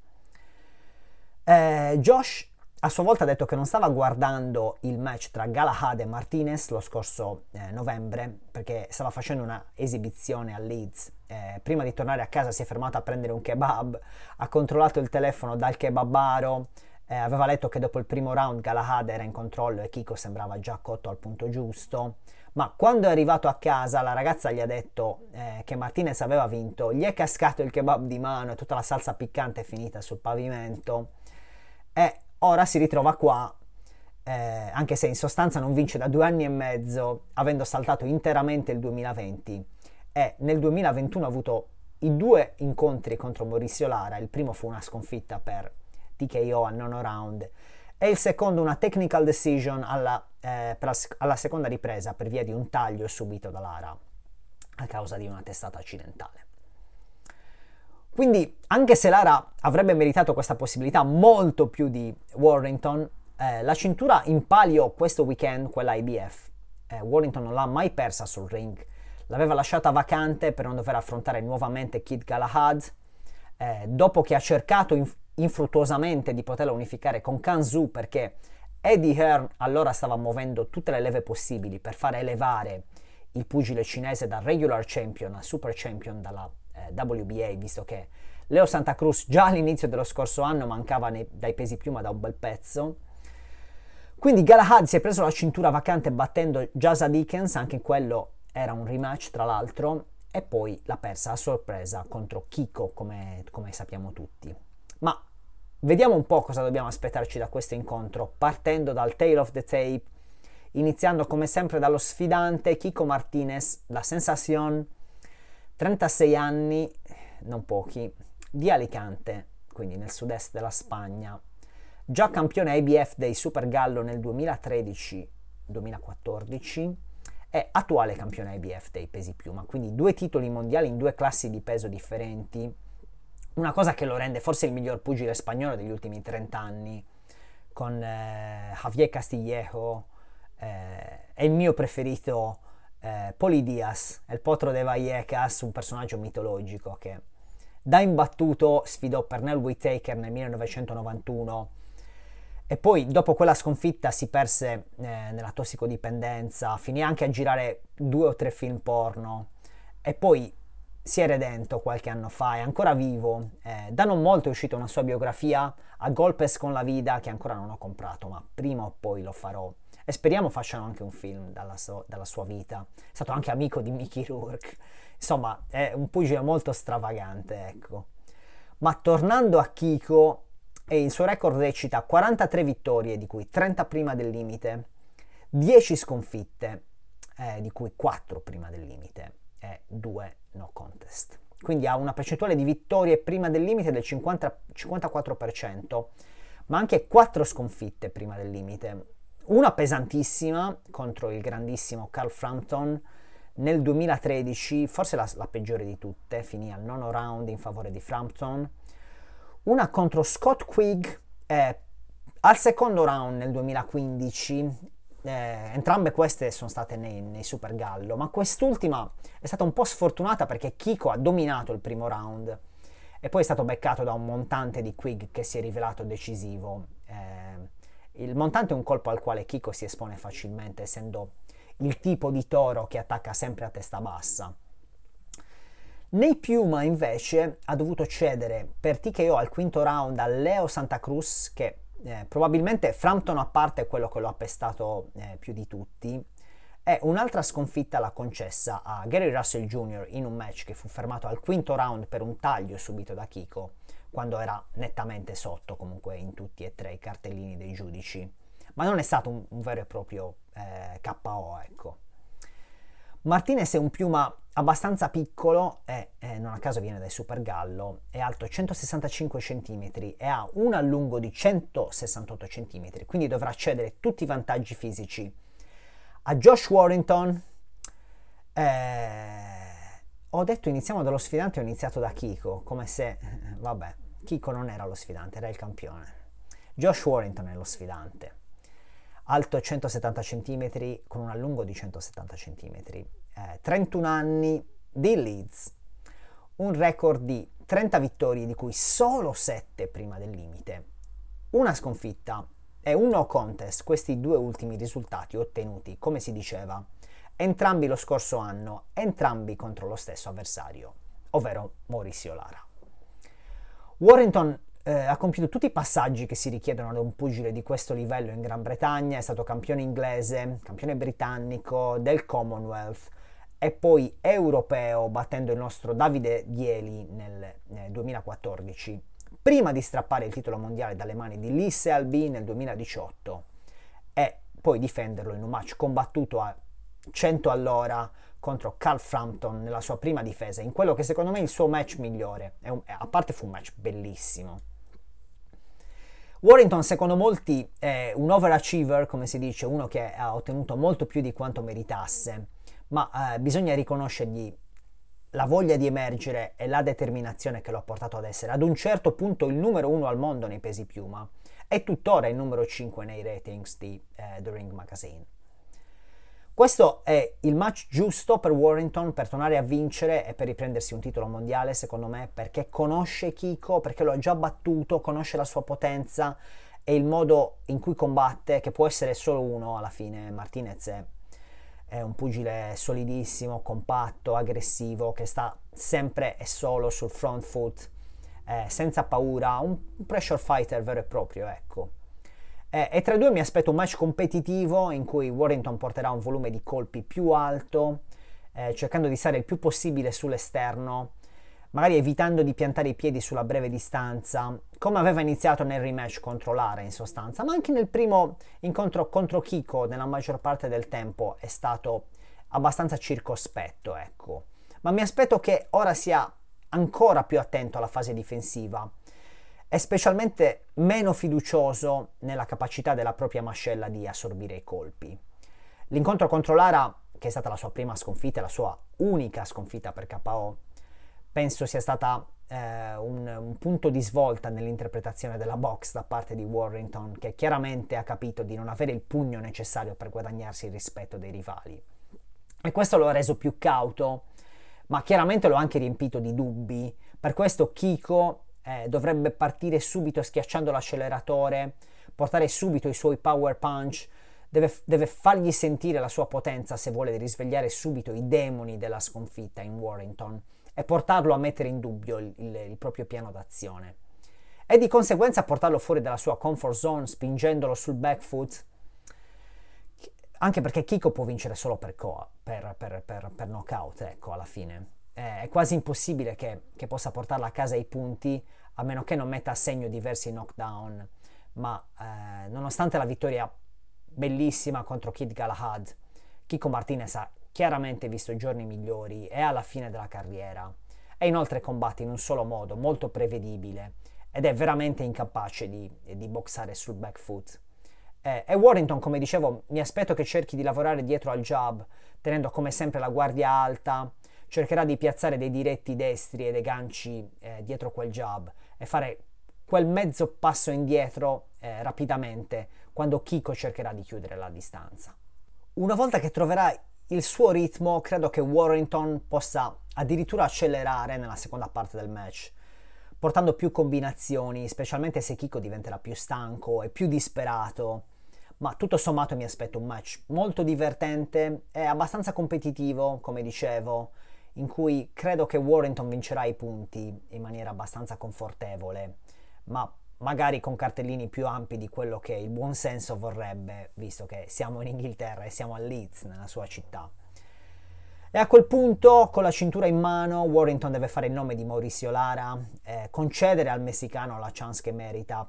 Eh, Josh a sua volta ha detto che non stava guardando il match tra Galahad e Martinez lo scorso eh, novembre perché stava facendo una esibizione a Leeds. Eh, prima di tornare a casa si è fermato a prendere un kebab, ha controllato il telefono dal kebabaro, eh, aveva letto che dopo il primo round Galahad era in controllo e Kiko sembrava già cotto al punto giusto. Ma quando è arrivato a casa la ragazza gli ha detto eh, che Martinez aveva vinto, gli è cascato il kebab di mano e tutta la salsa piccante è finita sul pavimento. E ora si ritrova qua, eh, anche se in sostanza non vince da due anni e mezzo, avendo saltato interamente il 2020 e nel 2021 ha avuto i due incontri contro Maurizio Lara, il primo fu una sconfitta per TKO al nono round. E il secondo una technical decision alla, eh, la, alla seconda ripresa per via di un taglio subito da Lara a causa di una testata accidentale. Quindi, anche se Lara avrebbe meritato questa possibilità molto più di Warrington, eh, la cintura in palio questo weekend, quella IBF, eh, Warrington non l'ha mai persa sul ring, l'aveva lasciata vacante per non dover affrontare nuovamente Kid Galahad, eh, dopo che ha cercato inf- infruttuosamente di poterla unificare con Kanzu perché Eddie Hearn allora stava muovendo tutte le leve possibili per far elevare il pugile cinese da regular champion a super champion dalla WBA, visto che Leo Santa Cruz già all'inizio dello scorso anno mancava nei, dai pesi piuma da un bel pezzo. Quindi Galahad si è preso la cintura vacante battendo Jasa Dickens, anche quello era un rematch tra l'altro, e poi l'ha persa a sorpresa contro Kiko, come, come sappiamo tutti. Ma vediamo un po' cosa dobbiamo aspettarci da questo incontro, partendo dal tail of the tape, iniziando come sempre dallo sfidante Kiko Martinez, la sensazione 36 anni, non pochi, di Alicante, quindi nel sud-est della Spagna. già campione IBF dei Super Gallo nel 2013-2014 è attuale campione IBF dei pesi piuma, quindi due titoli mondiali in due classi di peso differenti, una cosa che lo rende forse il miglior pugile spagnolo degli ultimi 30 anni, con eh, Javier Castillejo, eh, è il mio preferito eh, Poli Diaz, il potro de Vallecas, un personaggio mitologico che da imbattuto sfidò Pernell Whitaker nel 1991 e poi dopo quella sconfitta si perse eh, nella tossicodipendenza, finì anche a girare due o tre film porno e poi si è redento qualche anno fa, è ancora vivo. Eh, da non molto è uscita una sua biografia, A Golpes con la Vida, che ancora non ho comprato, ma prima o poi lo farò. E speriamo facciano anche un film dalla, so, dalla sua vita. È stato anche amico di Mickey Rourke. Insomma, è un pugile molto stravagante, ecco. Ma tornando a Kiko, il suo record recita 43 vittorie, di cui 30 prima del limite, 10 sconfitte, eh, di cui 4 prima del limite e 2 no contest. Quindi ha una percentuale di vittorie prima del limite del 50, 54%, ma anche 4 sconfitte prima del limite. Una pesantissima contro il grandissimo Carl Frampton nel 2013, forse la, la peggiore di tutte, finì al nono round in favore di Frampton una contro Scott Quigg eh, al secondo round nel 2015. Eh, entrambe queste sono state nei, nei, Super Gallo, ma quest'ultima è stata un po' sfortunata perché Kiko ha dominato il primo round e poi è stato beccato da un montante di Quigg che si è rivelato decisivo. Eh, il montante è un colpo al quale Kiko si espone facilmente, essendo il tipo di toro che attacca sempre a testa bassa. Nei Piuma invece ha dovuto cedere per TKO al quinto round a Leo Santa Cruz che eh, probabilmente Frampton a parte è quello che lo ha pestato eh, più di tutti e un'altra sconfitta l'ha concessa a Gary Russell Jr. in un match che fu fermato al quinto round per un taglio subito da Kiko quando era nettamente sotto comunque in tutti e tre i cartellini dei giudici. Ma non è stato un, un vero e proprio eh, KO ecco. Martinez è un piuma abbastanza piccolo e eh, non a caso viene dai Super Gallo, è alto 165 cm e ha un allungo di 168 cm, quindi dovrà cedere tutti i vantaggi fisici. A Josh Warrington. Eh, ho detto iniziamo dallo sfidante, ho iniziato da Kiko, come se, eh, vabbè, Kiko non era lo sfidante, era il campione. Josh Warrington è lo sfidante alto 170 cm con un allungo di 170 cm, eh, 31 anni di Leeds, un record di 30 vittorie di cui solo 7 prima del limite, una sconfitta e un no contest, questi due ultimi risultati ottenuti, come si diceva, entrambi lo scorso anno, entrambi contro lo stesso avversario, ovvero Mauricio Lara. Warrington eh, ha compiuto tutti i passaggi che si richiedono ad un pugile di questo livello in Gran Bretagna, è stato campione inglese, campione britannico del Commonwealth e poi europeo battendo il nostro Davide Dieli nel, nel 2014, prima di strappare il titolo mondiale dalle mani di Lee Selby nel 2018 e poi difenderlo in un match combattuto a 100 all'ora contro Carl Frampton nella sua prima difesa, in quello che secondo me è il suo match migliore, un, a parte fu un match bellissimo. Warrington, secondo molti, è un overachiever, come si dice, uno che ha ottenuto molto più di quanto meritasse, ma eh, bisogna riconoscergli la voglia di emergere e la determinazione che lo ha portato ad essere ad un certo punto il numero uno al mondo nei pesi piuma e tuttora il numero 5 nei ratings di eh, The Ring Magazine. Questo è il match giusto per Warrington per tornare a vincere e per riprendersi un titolo mondiale, secondo me, perché conosce Kiko, perché lo ha già battuto, conosce la sua potenza e il modo in cui combatte, che può essere solo uno alla fine. Martinez è, è un pugile solidissimo, compatto, aggressivo, che sta sempre e solo sul front foot, eh, senza paura, un pressure fighter vero e proprio, ecco. Eh, e tra i due mi aspetto un match competitivo in cui Warrington porterà un volume di colpi più alto, eh, cercando di stare il più possibile sull'esterno, magari evitando di piantare i piedi sulla breve distanza, come aveva iniziato nel rematch contro Lara in sostanza, ma anche nel primo incontro contro Kiko nella maggior parte del tempo è stato abbastanza circospetto, ecco. Ma mi aspetto che ora sia ancora più attento alla fase difensiva è specialmente meno fiducioso nella capacità della propria mascella di assorbire i colpi. L'incontro contro Lara, che è stata la sua prima sconfitta, la sua unica sconfitta per KO, penso sia stata eh, un, un, punto di svolta nell'interpretazione della box da parte di Warrington, che chiaramente ha capito di non avere il pugno necessario per guadagnarsi il rispetto dei rivali. E questo lo ha reso più cauto, ma chiaramente lo ha anche riempito di dubbi. Per questo Kiko eh, dovrebbe partire subito schiacciando l'acceleratore, portare subito i suoi power punch, deve, deve, fargli sentire la sua potenza se vuole risvegliare subito i demoni della sconfitta in Warrington e portarlo a mettere in dubbio il, il, il proprio piano d'azione. E di conseguenza portarlo fuori dalla sua comfort zone spingendolo sul back foot, anche perché Kiko può vincere solo per, co- per, per, per, per knockout, ecco, alla fine. È quasi impossibile che, che, possa portarla a casa i punti, a meno che non metta a segno diversi knockdown. Ma eh, nonostante la vittoria bellissima contro Kid Galahad, Kiko Martinez ha chiaramente visto giorni migliori e alla fine della carriera. E inoltre combatte in un solo modo, molto prevedibile, ed è veramente incapace di, di boxare sul back foot. Eh, e Warrington, come dicevo, mi aspetto che cerchi di lavorare dietro al jab, tenendo come sempre la guardia alta, cercherà di piazzare dei diretti destri e dei ganci eh, dietro quel jab e fare quel mezzo passo indietro eh, rapidamente quando Kiko cercherà di chiudere la distanza. Una volta che troverà il suo ritmo credo che Warrington possa addirittura accelerare nella seconda parte del match, portando più combinazioni, specialmente se Kiko diventerà più stanco e più disperato. Ma tutto sommato mi aspetto un match molto divertente e abbastanza competitivo, come dicevo, in cui credo che Warrington vincerà i punti in maniera abbastanza confortevole, ma magari con cartellini più ampi di quello che il buon senso vorrebbe, visto che siamo in Inghilterra e siamo a Leeds, nella sua città. E a quel punto, con la cintura in mano, Warrington deve fare il nome di Mauricio Lara, eh, concedere al messicano la chance che merita,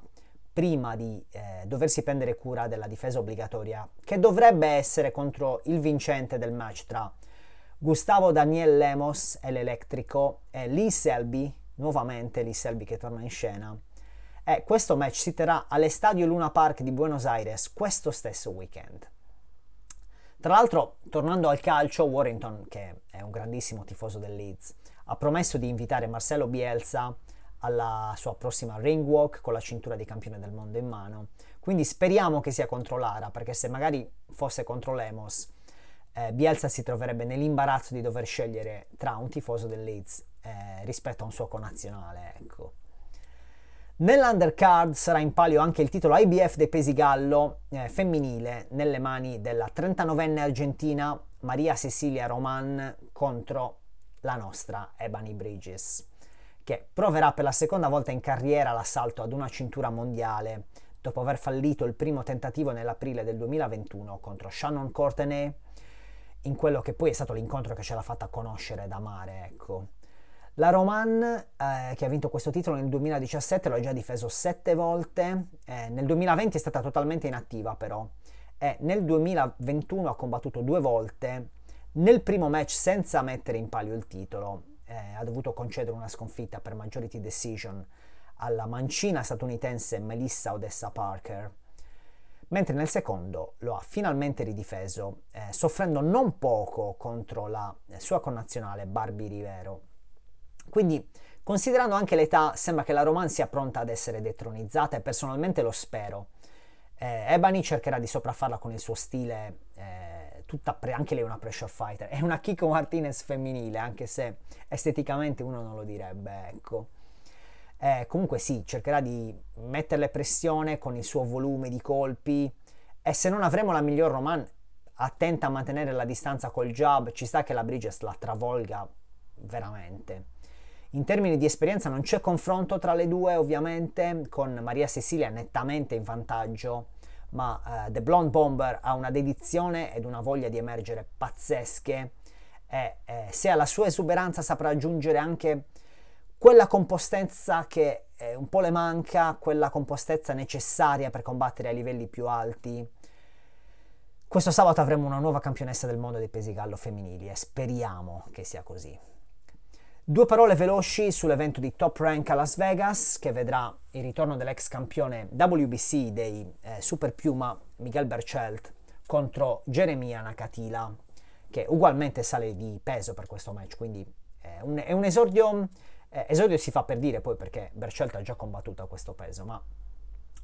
prima di eh, doversi prendere cura della difesa obbligatoria, che dovrebbe essere contro il vincente del match tra Gustavo Daniel Lemos e l'Elettrico e Lee Selby, nuovamente Lee Selby che torna in scena, e questo match si terrà all'Estadio Luna Park di Buenos Aires questo stesso weekend. Tra l'altro, tornando al calcio, Warrington, che è un grandissimo tifoso del Leeds, ha promesso di invitare Marcelo Bielsa alla sua prossima ring walk con la cintura di campione del mondo in mano. Quindi speriamo che sia contro Lara, perché se magari fosse contro Lemos, eh, Bielsa si troverebbe nell'imbarazzo di dover scegliere tra un tifoso del Leeds eh, rispetto a un suo connazionale, ecco. Nell'undercard sarà in palio anche il titolo IBF dei pesi gallo eh, femminile nelle mani della 39enne argentina Maria Cecilia Roman contro la nostra Ebony Bridges, che proverà per la seconda volta in carriera l'assalto ad una cintura mondiale dopo aver fallito il primo tentativo nell'aprile del 2021 contro Shannon Courtenay in quello che poi è stato l'incontro che ce l'ha fatta conoscere da mare, ecco. La Roman, eh, che ha vinto questo titolo nel 2017, lo ha già difeso sette volte, eh, nel 2020 è stata totalmente inattiva però, e nel 2021 ha combattuto due volte, nel primo match senza mettere in palio il titolo, eh, ha dovuto concedere una sconfitta per majority decision alla mancina statunitense Melissa Odessa Parker, mentre nel secondo lo ha finalmente ridifeso, eh, soffrendo non poco contro la sua connazionale Barbie Rivero. Quindi, considerando anche l'età, sembra che la Roman sia pronta ad essere detronizzata e personalmente lo spero. Eh, Ebony cercherà di sopraffarla con il suo stile, eh, pre- anche lei una pressure fighter, è una Kiko Martinez femminile, anche se esteticamente uno non lo direbbe, ecco. Eh, comunque sì, cercherà di metterle pressione con il suo volume di colpi e se non avremo la miglior Roman attenta a mantenere la distanza col jab, ci sta che la Bridges la travolga veramente. In termini di esperienza non c'è confronto tra le due, ovviamente, con Maria Cecilia nettamente in vantaggio, ma uh, The Blonde Bomber ha una dedizione ed una voglia di emergere pazzesche e eh, se alla sua esuberanza saprà aggiungere anche quella compostezza che eh, un po' le manca, quella compostezza necessaria per combattere a livelli più alti. Questo sabato avremo una nuova campionessa del mondo dei pesi gallo femminili e speriamo che sia così. Due parole veloci sull'evento di Top Rank a Las Vegas che vedrà il ritorno dell'ex campione WBC dei eh, Super Piuma Miguel Berchelt contro Jeremia Nakatila che ugualmente sale di peso per questo match, quindi è un, è un esordio, eh, esordio si fa per dire poi perché Berchelt ha già combattuto a questo peso, ma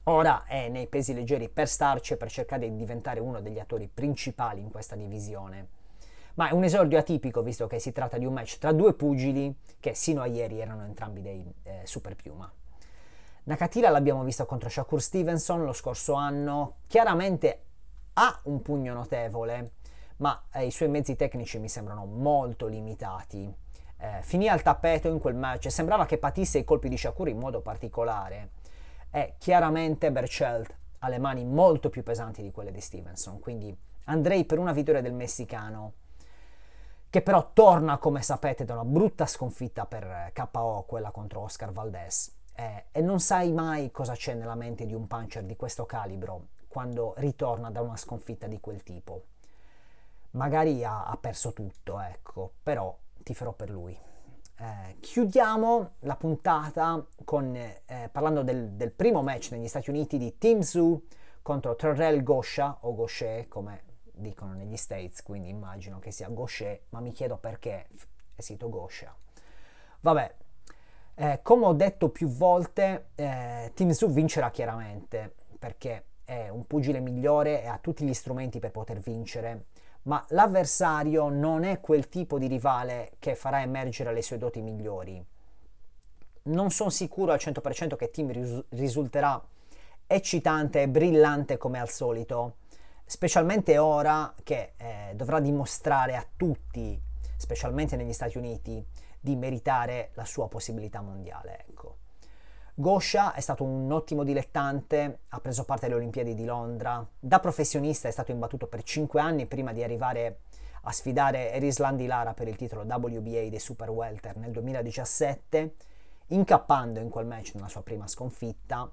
ora è nei pesi leggeri per starci e per cercare di diventare uno degli attori principali in questa divisione ma è un esordio atipico visto che si tratta di un match tra due pugili che sino a ieri erano entrambi dei eh, super piuma. Nakatila l'abbiamo visto contro Shakur Stevenson lo scorso anno, chiaramente ha un pugno notevole, ma eh, i suoi mezzi tecnici mi sembrano molto limitati. Eh, finì al tappeto in quel match e sembrava che patisse i colpi di Shakur in modo particolare. E chiaramente Berchelt ha le mani molto più pesanti di quelle di Stevenson, quindi andrei per una vittoria del messicano che però torna, come sapete, da una brutta sconfitta per KO, quella contro Oscar Valdez. Eh, e non sai mai cosa c'è nella mente di un puncher di questo calibro quando ritorna da una sconfitta di quel tipo. Magari ha, ha perso tutto, ecco, però tiferò per lui. Eh, chiudiamo la puntata con, eh, parlando del, del, primo match negli Stati Uniti di Team Zoo contro Terrell Gosha, o Goshe come dicono negli States, quindi immagino che sia Gaucher, ma mi chiedo perché è sito Gosha. Vabbè, eh, come ho detto più volte, eh, Team Zoo vincerà chiaramente, perché è un pugile migliore e ha tutti gli strumenti per poter vincere, ma l'avversario non è quel tipo di rivale che farà emergere le sue doti migliori. Non sono sicuro al 100% che Team ris- risulterà eccitante e brillante come al solito, specialmente ora che eh, dovrà dimostrare a tutti, specialmente negli Stati Uniti, di meritare la sua possibilità mondiale. Ecco. Gosha è stato un ottimo dilettante, ha preso parte alle Olimpiadi di Londra, da professionista è stato imbattuto per 5 anni prima di arrivare a sfidare Erisland Lara per il titolo WBA dei Super Welter nel 2017, incappando in quel match nella sua prima sconfitta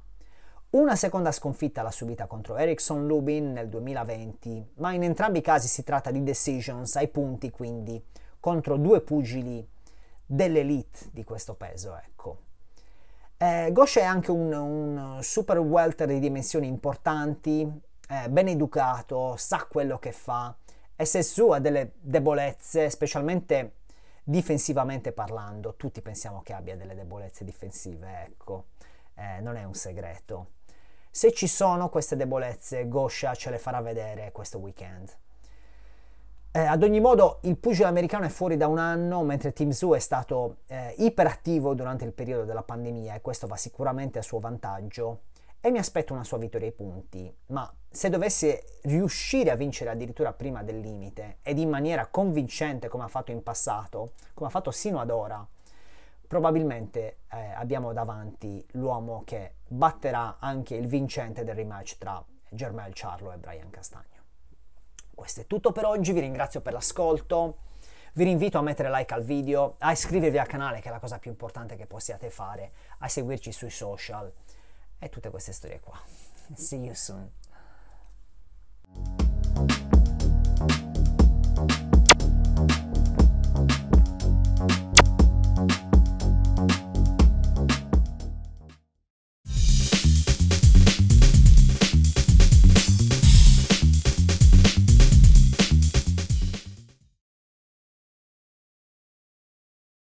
una seconda sconfitta l'ha subita contro Ericsson Lubin nel 2020, ma in entrambi i casi si tratta di decisions ai punti, quindi contro due pugili dell'elite di questo peso, ecco. Eh, Ghosh è anche un, un, super welter di dimensioni importanti, eh, ben educato, sa quello che fa e se su ha delle debolezze, specialmente difensivamente parlando, tutti pensiamo che abbia delle debolezze difensive, ecco, eh, non è un segreto. Se ci sono queste debolezze, Gosha ce le farà vedere questo weekend. Eh, ad ogni modo, il pugile americano è fuori da un anno, mentre Team Zoo è stato eh, iperattivo durante il periodo della pandemia e questo va sicuramente a suo vantaggio. E mi aspetto una sua vittoria ai punti, ma se dovesse riuscire a vincere addirittura prima del limite ed in maniera convincente come ha fatto in passato, come ha fatto sino ad ora, probabilmente eh, abbiamo davanti l'uomo che batterà anche il vincente del rematch tra Germel Charlo e Brian Castagno. Questo è tutto per oggi, vi ringrazio per l'ascolto. Vi invito a mettere like al video, a iscrivervi al canale, che è la cosa più importante che possiate fare, a seguirci sui social e tutte queste storie qua. *laughs* See you soon.